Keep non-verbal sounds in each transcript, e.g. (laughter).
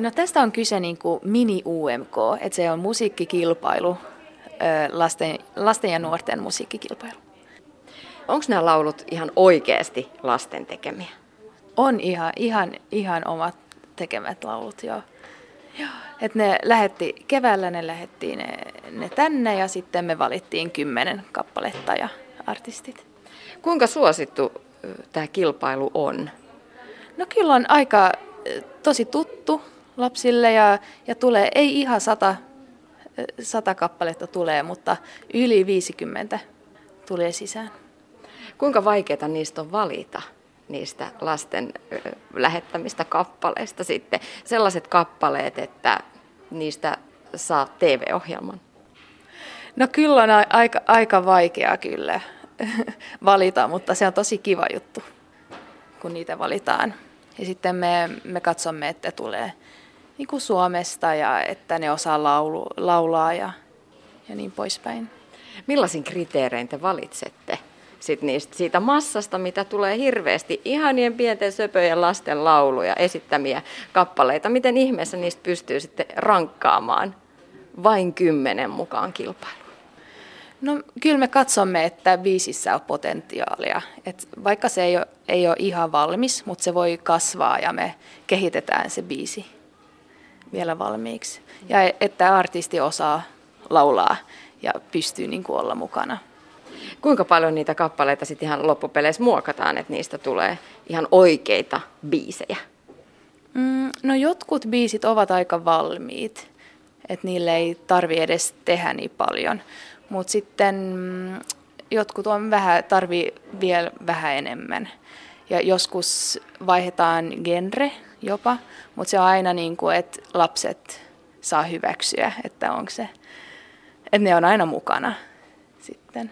No tästä on kyse niin kuin mini-UMK, että se on musiikkikilpailu, lasten, lasten ja nuorten musiikkikilpailu. Onko nämä laulut ihan oikeasti lasten tekemiä? On ihan, ihan, ihan omat tekemät laulut, joo. joo. Et ne lähetti, keväällä ne lähetti ne, ne tänne ja sitten me valittiin kymmenen kappaletta ja artistit. Kuinka suosittu tämä kilpailu on? No kyllä on aika tosi tuttu lapsille ja, ja tulee, ei ihan sata, sata kappaletta tulee, mutta yli 50 tulee sisään. Kuinka vaikeaa niistä on valita? niistä lasten lähettämistä kappaleista sitten. Sellaiset kappaleet, että niistä saa TV-ohjelman. No kyllä on aika, aika vaikeaa kyllä (laughs) valita, mutta se on tosi kiva juttu, kun niitä valitaan. Ja sitten me, me katsomme, että tulee niin kuin Suomesta ja että ne osaa laulu, laulaa ja, ja niin poispäin. Millaisin kriteerein te valitsette sit niistä, siitä massasta, mitä tulee hirveästi ihanien pienten söpöjen lasten lauluja, esittämiä kappaleita? Miten ihmeessä niistä pystyy sitten rankkaamaan vain kymmenen mukaan kilpailuun? No kyllä me katsomme, että biisissä on potentiaalia. Et vaikka se ei ole, ei ole ihan valmis, mutta se voi kasvaa ja me kehitetään se biisi vielä valmiiksi. Ja että artisti osaa laulaa ja pystyy niin kuin olla mukana. Kuinka paljon niitä kappaleita sitten ihan loppupeleissä muokataan, että niistä tulee ihan oikeita biisejä? Mm, no jotkut biisit ovat aika valmiit, että niille ei tarvi edes tehdä niin paljon. Mutta sitten mm, jotkut on vähän, tarvii vielä vähän enemmän. Ja joskus vaihdetaan genre jopa, mutta se on aina niin kuin, että lapset saa hyväksyä, että onko se, että ne on aina mukana sitten.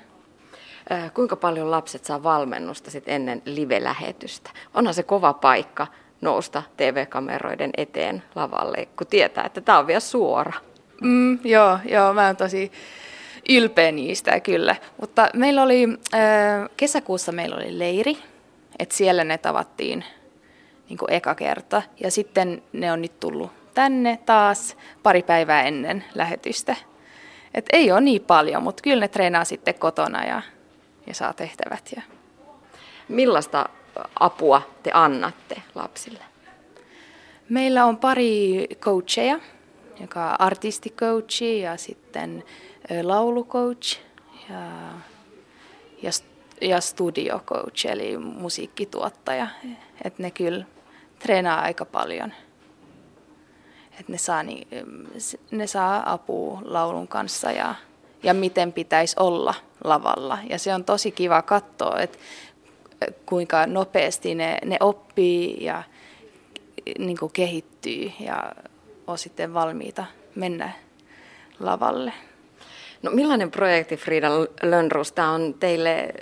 Kuinka paljon lapset saa valmennusta sit ennen live-lähetystä? Onhan se kova paikka nousta TV-kameroiden eteen lavalle, kun tietää, että tämä on vielä suora. Mm, joo, joo, mä oon tosi ylpeä niistä kyllä. Mutta meillä oli, äh, kesäkuussa meillä oli leiri, että siellä ne tavattiin niin kuin eka kerta. Ja sitten ne on nyt tullut tänne taas pari päivää ennen lähetystä. Et ei ole niin paljon, mutta kyllä ne treenaa sitten kotona ja, ja saa tehtävät. Ja. Millaista apua te annatte lapsille? Meillä on pari coacheja, joka on artisticoachi ja sitten laulucoach ja, ja, ja studiocoach eli musiikkituottaja. Et ne kyllä treenaa aika paljon. Et ne, saa, niin, ne saa apua laulun kanssa ja, ja miten pitäisi olla lavalla. Ja se on tosi kiva katsoa, että kuinka nopeasti ne, ne oppii ja niin kuin kehittyy ja on sitten valmiita mennä lavalle. No millainen projekti Frida Lönnrus tämä on teille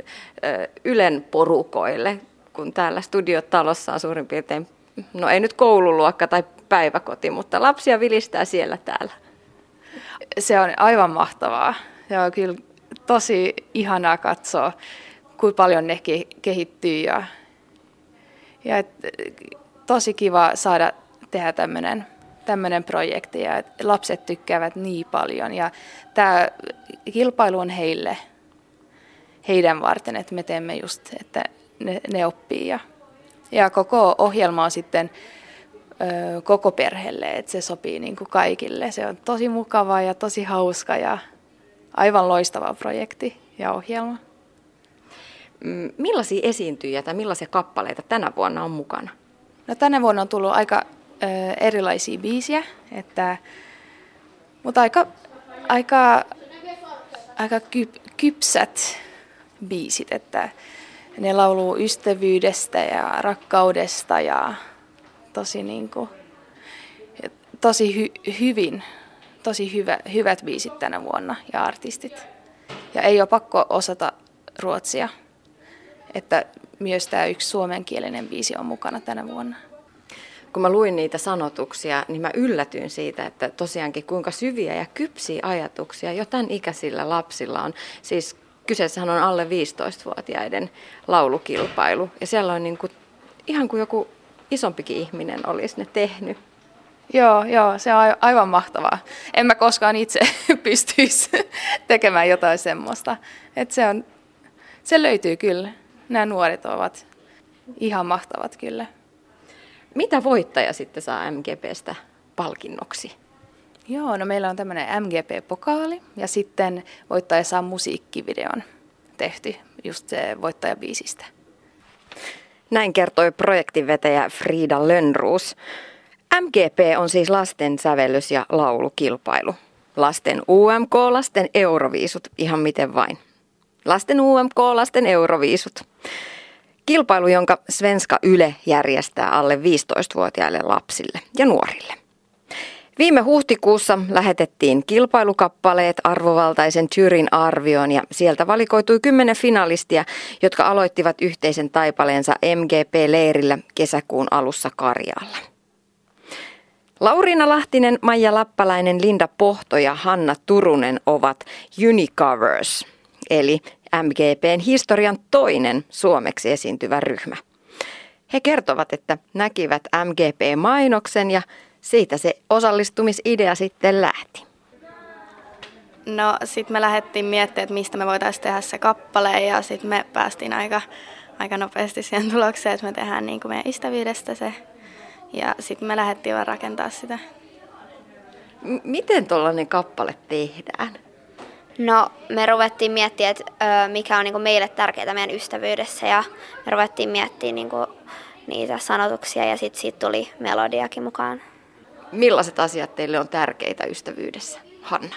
Ylen porukoille, kun täällä studiotalossa on suurin piirtein, no ei nyt koululuokka tai päiväkoti, mutta lapsia vilistää siellä täällä. Se on aivan mahtavaa. Se on kyllä tosi ihanaa katsoa, kuinka paljon ne kehittyy ja, ja et, tosi kiva saada tehdä tämmöinen tämmöinen projekti ja lapset tykkäävät niin paljon ja tämä kilpailu on heille, heidän varten, että me teemme just, että ne, ne oppii ja, ja koko ohjelma on sitten ö, koko perheelle, että se sopii niin kuin kaikille. Se on tosi mukava ja tosi hauska ja aivan loistava projekti ja ohjelma. Mm, millaisia esiintyjiä tai millaisia kappaleita tänä vuonna on mukana? No tänä vuonna on tullut aika erilaisia biisiä, että, mutta aika, aika, aika kyp, kypsät biisit, että ne lauluu ystävyydestä ja rakkaudesta ja tosi, niin kuin, tosi hy, hyvin, tosi hyvä, hyvät biisit tänä vuonna ja artistit. Ja ei ole pakko osata ruotsia, että myös tämä yksi suomenkielinen biisi on mukana tänä vuonna kun mä luin niitä sanotuksia, niin mä yllätyin siitä, että tosiaankin kuinka syviä ja kypsiä ajatuksia jo tämän ikäisillä lapsilla on. Siis kyseessähän on alle 15-vuotiaiden laulukilpailu ja siellä on niin kuin, ihan kuin joku isompikin ihminen olisi ne tehnyt. Joo, joo, se on aivan mahtavaa. En mä koskaan itse (laughs) pystyisi tekemään jotain semmoista. Et se, on, se löytyy kyllä. Nämä nuoret ovat ihan mahtavat kyllä. Mitä voittaja sitten saa MGPstä palkinnoksi? Joo, no meillä on tämmöinen MGP-pokaali ja sitten voittaja saa musiikkivideon tehty just se voittajabiisistä. Näin kertoi projektinvetäjä Frida Lönnruus. MGP on siis lasten sävellys- ja laulukilpailu. Lasten UMK, lasten euroviisut, ihan miten vain. Lasten UMK, lasten euroviisut. Kilpailu, jonka Svenska Yle järjestää alle 15-vuotiaille lapsille ja nuorille. Viime huhtikuussa lähetettiin kilpailukappaleet arvovaltaisen Tyrin arvioon ja sieltä valikoitui kymmenen finalistia, jotka aloittivat yhteisen taipaleensa MGP-leirillä kesäkuun alussa Karjaalla. Lauriina Lahtinen, Maija Lappalainen, Linda Pohto ja Hanna Turunen ovat Unicovers, eli MGPn historian toinen suomeksi esiintyvä ryhmä. He kertovat, että näkivät MGP-mainoksen ja siitä se osallistumisidea sitten lähti. No sitten me lähdettiin miettimään, että mistä me voitaisiin tehdä se kappale ja sitten me päästiin aika, aika nopeasti siihen tulokseen, että me tehdään niin kuin meidän ystävyydestä se ja sitten me lähdettiin vaan rakentaa sitä. M- miten tuollainen kappale tehdään? No me ruvettiin miettimään, että mikä on niin meille tärkeää meidän ystävyydessä ja me ruvettiin miettimään niin niitä sanotuksia ja sitten siitä tuli melodiakin mukaan. Millaiset asiat teille on tärkeitä ystävyydessä, Hanna?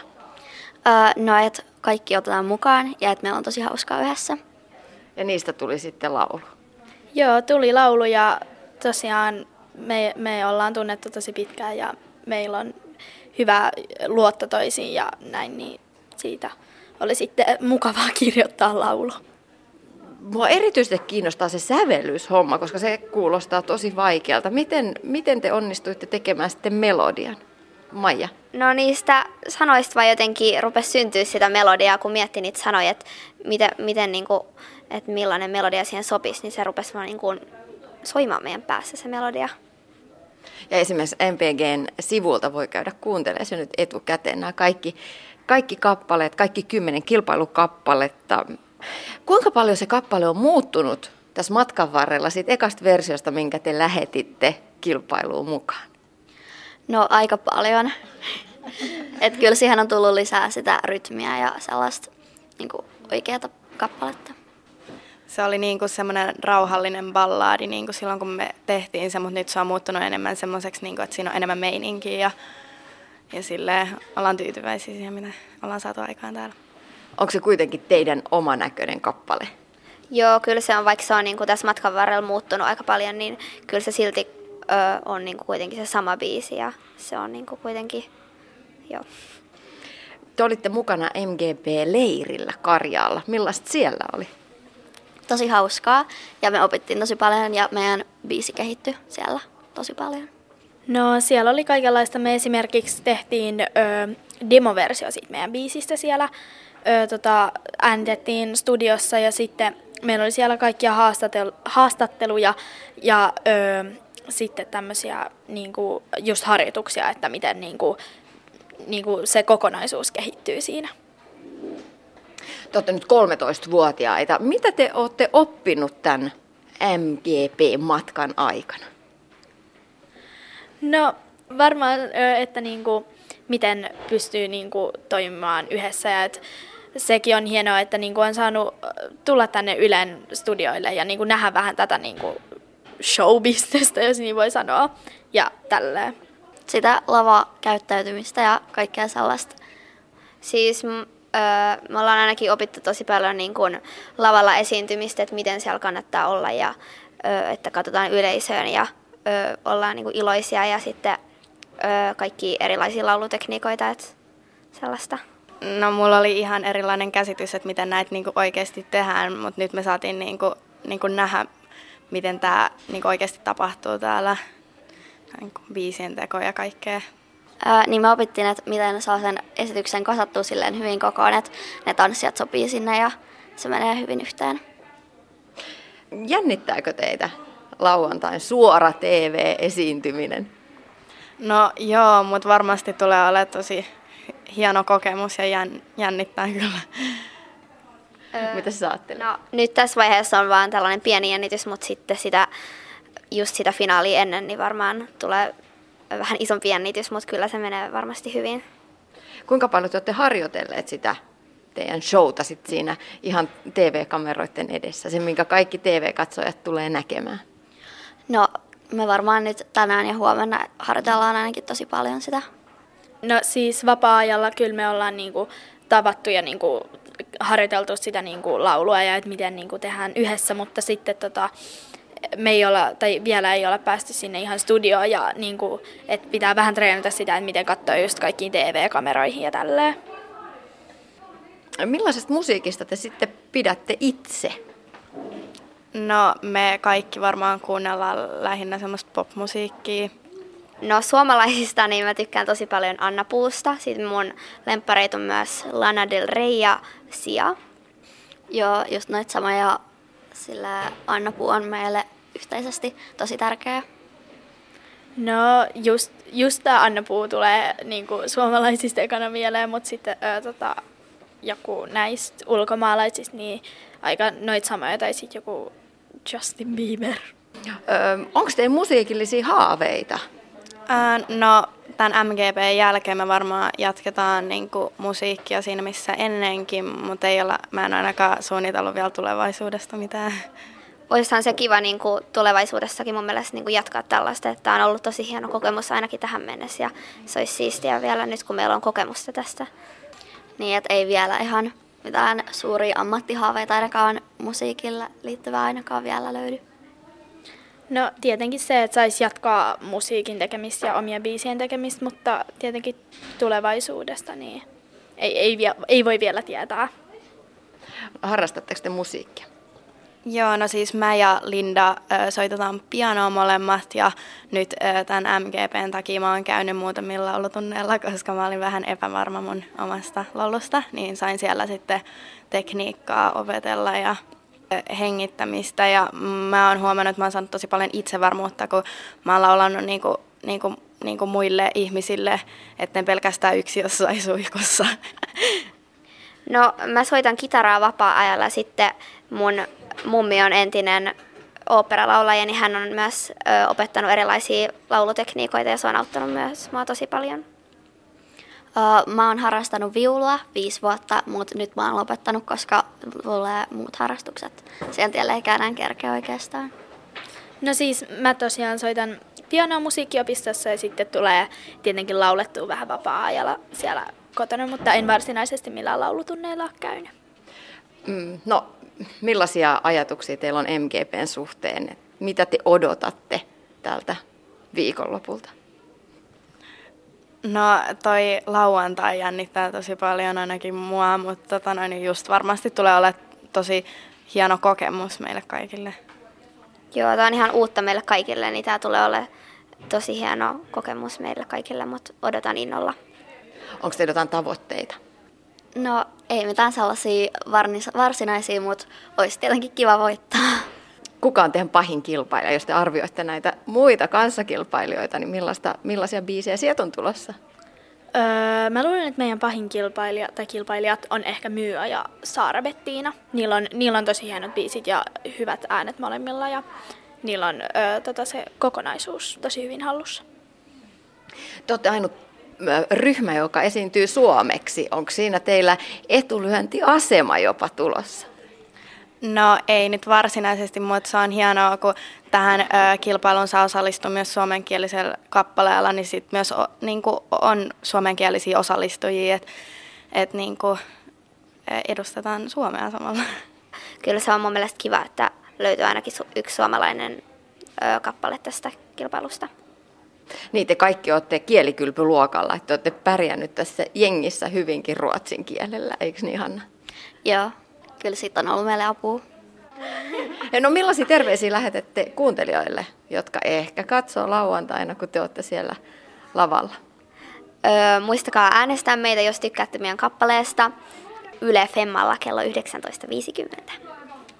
Öö, no, että kaikki otetaan mukaan ja että meillä on tosi hauskaa yhdessä. Ja niistä tuli sitten laulu? Joo, tuli laulu ja tosiaan me, me ollaan tunnettu tosi pitkään ja meillä on hyvä luotto toisiin ja näin, niin siitä oli sitten mukavaa (laughs) kirjoittaa laulu. Mua erityisesti kiinnostaa se sävellyshomma, koska se kuulostaa tosi vaikealta. Miten, miten te onnistuitte tekemään sitten melodian? Maija? No niistä sanoista vaan jotenkin rupesi syntyä sitä melodiaa, kun miettii niitä sanoja, että, miten, miten niin kuin, että millainen melodia siihen sopisi, niin se rupesi vaan niin kuin soimaan meidän päässä se melodia. Ja esimerkiksi MPGn sivulta voi käydä kuuntelemaan se nyt etukäteen nämä kaikki, kaikki kappaleet, kaikki kymmenen kilpailukappaletta. Kuinka paljon se kappale on muuttunut tässä matkan varrella siitä ekasta versiosta, minkä te lähetitte kilpailuun mukaan? No aika paljon. Et kyllä siihen on tullut lisää sitä rytmiä ja sellaista niin oikeata kappaletta. Se oli niin kuin semmoinen rauhallinen ballaadi niin kuin silloin, kun me tehtiin se, mutta nyt se on muuttunut enemmän semmoiseksi, niin kuin, että siinä on enemmän meininkiä ja, ja silleen ollaan tyytyväisiä siihen, mitä ollaan saatu aikaan täällä. Onko se kuitenkin teidän oma näköinen kappale? Joo, kyllä se on, vaikka se on niin kuin tässä matkan varrella muuttunut aika paljon, niin kyllä se silti ö, on niin kuin kuitenkin se sama biisi ja se on niin kuin kuitenkin, joo. Te olitte mukana MGP-leirillä Karjaalla. Millaista siellä oli? Tosi hauskaa ja me opittiin tosi paljon ja meidän biisi kehittyi siellä tosi paljon. No siellä oli kaikenlaista. Me esimerkiksi tehtiin ö, demoversio siitä meidän biisistä siellä. Ö, tota, äänitettiin studiossa ja sitten meillä oli siellä kaikkia haastattelu, haastatteluja ja ö, sitten tämmöisiä niin kuin, just harjoituksia, että miten niin kuin, niin kuin se kokonaisuus kehittyy siinä. Te olette nyt 13-vuotiaita. Mitä te olette oppinut tämän MGP-matkan aikana? No varmaan, että niin kuin, miten pystyy niin kuin, toimimaan yhdessä ja että sekin on hienoa, että niin kuin on saanut tulla tänne Ylen studioille ja niin kuin nähdä vähän tätä niin kuin showbisnestä, jos niin voi sanoa, ja tälleen. Sitä lava-käyttäytymistä ja kaikkea sellaista. Siis öö, me ollaan ainakin opittu tosi paljon niin kuin lavalla esiintymistä, että miten siellä kannattaa olla ja öö, että katsotaan yleisöön ja öö, ollaan niin kuin iloisia ja sitten öö, kaikki erilaisia laulutekniikoita, että sellaista. No mulla oli ihan erilainen käsitys, että miten näitä niinku oikeasti tehdään, mutta nyt me saatiin niinku, niinku nähdä, miten tämä niinku oikeasti tapahtuu täällä, niinku biisien teko ja kaikkea. Ää, niin me opittiin, että miten saa sen esityksen kasattua silleen hyvin kokoon, että ne tanssijat sopii sinne ja se menee hyvin yhteen. Jännittääkö teitä lauantain suora TV-esiintyminen? No joo, mutta varmasti tulee olemaan tosi hieno kokemus ja jän, jännittää kyllä. Mitä sä ajattelet? No nyt tässä vaiheessa on vaan tällainen pieni jännitys, mutta sitten sitä, just sitä finaalia ennen, niin varmaan tulee vähän isompi jännitys, mutta kyllä se menee varmasti hyvin. Kuinka paljon te olette harjoitelleet sitä teidän showta sit siinä ihan TV-kameroiden edessä, se minkä kaikki TV-katsojat tulee näkemään? No me varmaan nyt tänään ja huomenna harjoitellaan ainakin tosi paljon sitä. No siis vapaa-ajalla kyllä me ollaan niinku tavattu ja niinku harjoiteltu sitä niinku laulua ja että miten niinku tehdään yhdessä, mutta sitten tota, me ei olla, tai vielä ei ole päästy sinne ihan studioon ja niinku, että pitää vähän treenata sitä, että miten katsoa just kaikkiin TV-kameroihin ja tälleen. Millaisesta musiikista te sitten pidätte itse? No me kaikki varmaan kuunnellaan lähinnä semmoista popmusiikkia. No suomalaisista niin mä tykkään tosi paljon Anna Puusta. Sitten mun lemppareit on myös Lana Del Rey ja Sia. Joo, just noita samoja, sillä Anna Puu on meille yhteisesti tosi tärkeä. No just, just tämä Anna Puu tulee niinku suomalaisista ekana mieleen, mutta sitten ää, tota, joku näistä ulkomaalaisista, niin aika noit samoja, tai sitten joku Justin Bieber. Öö, Onko teillä musiikillisia haaveita? Ää, no tämän MGP jälkeen me varmaan jatketaan niin kuin, musiikkia siinä missä ennenkin, mutta ei olla, mä en ainakaan suunnitellut vielä tulevaisuudesta mitään. Olisihan se kiva niin kuin tulevaisuudessakin mun mielestä niin kuin jatkaa tällaista, että on ollut tosi hieno kokemus ainakin tähän mennessä ja se olisi siistiä vielä nyt kun meillä on kokemusta tästä. Niin, että ei vielä ihan mitään suuria ammattihaaveita ainakaan musiikilla liittyvää ainakaan vielä löydy. No tietenkin se, että saisi jatkaa musiikin tekemistä ja omien biisien tekemistä, mutta tietenkin tulevaisuudesta niin ei, ei, vie, ei voi vielä tietää. Harrastatteko te musiikkia? Joo, no siis mä ja Linda soitetaan pianoa molemmat ja nyt tämän MGPn takia mä oon käynyt muutamilla laulutunneilla, koska mä olin vähän epävarma mun omasta laulusta, niin sain siellä sitten tekniikkaa opetella ja hengittämistä ja mä oon huomannut, että mä oon saanut tosi paljon itsevarmuutta, kun mä oon laulannut niinku, niinku, niinku muille ihmisille, että ne pelkästään yksi jossain suihkussa. (laughs) No mä soitan kitaraa vapaa-ajalla sitten mun mummi on entinen oopperalaulaja, niin hän on myös opettanut erilaisia laulutekniikoita ja se on auttanut myös mua tosi paljon. Ö, mä oon harrastanut viulua viisi vuotta, mutta nyt mä oon lopettanut, koska tulee muut harrastukset. Sen tielle ei enää kerkeä oikeastaan. No siis mä tosiaan soitan pianoa musiikkiopistossa ja sitten tulee tietenkin laulettua vähän vapaa-ajalla siellä kotona, mutta en varsinaisesti millään laulutunneilla ole käynyt. Mm, no, millaisia ajatuksia teillä on MGPn suhteen? Mitä te odotatte tältä viikonlopulta? No toi lauantai jännittää tosi paljon ainakin mua, mutta tota noin, just varmasti tulee olemaan tosi hieno kokemus meille kaikille. Joo, tämä on ihan uutta meille kaikille, niin tämä tulee olemaan tosi hieno kokemus meille kaikille, mutta odotan innolla. Onko teillä jotain tavoitteita? No ei mitään sellaisia varnis- varsinaisia, mutta olisi tietenkin kiva voittaa. Kuka on teidän pahin kilpailija? Jos te arvioitte näitä muita kanssakilpailijoita, niin millaista, millaisia biisejä sieltä on tulossa? Öö, mä luulen, että meidän pahin kilpailija, tai kilpailijat on ehkä Myö ja Saara Bettiina. Niillä on, niillä on tosi hienot biisit ja hyvät äänet molemmilla ja niillä on öö, tota se kokonaisuus tosi hyvin hallussa. Te olette ainut ryhmä, joka esiintyy suomeksi. Onko siinä teillä etulyöntiasema jopa tulossa? No ei nyt varsinaisesti, mutta se on hienoa, kun tähän ö, kilpailuun saa osallistua myös suomenkielisellä kappaleella, niin sitten myös o, niin on suomenkielisiä osallistujia, että et, niin edustetaan Suomea samalla. Kyllä se on mun mielestä kiva, että löytyy ainakin su- yksi suomalainen ö, kappale tästä kilpailusta. Niin te kaikki olette kielikylpyluokalla, että olette pärjännyt tässä jengissä hyvinkin ruotsin kielellä, eikö niin Hanna? Joo, kyllä siitä on ollut meille apua. (laughs) Ja no millaisia terveisiä lähetätte kuuntelijoille, jotka ehkä katsoo lauantaina, kun te olette siellä lavalla? Öö, muistakaa äänestää meitä, jos tykkäätte meidän kappaleesta Yle Femmalla kello 19.50.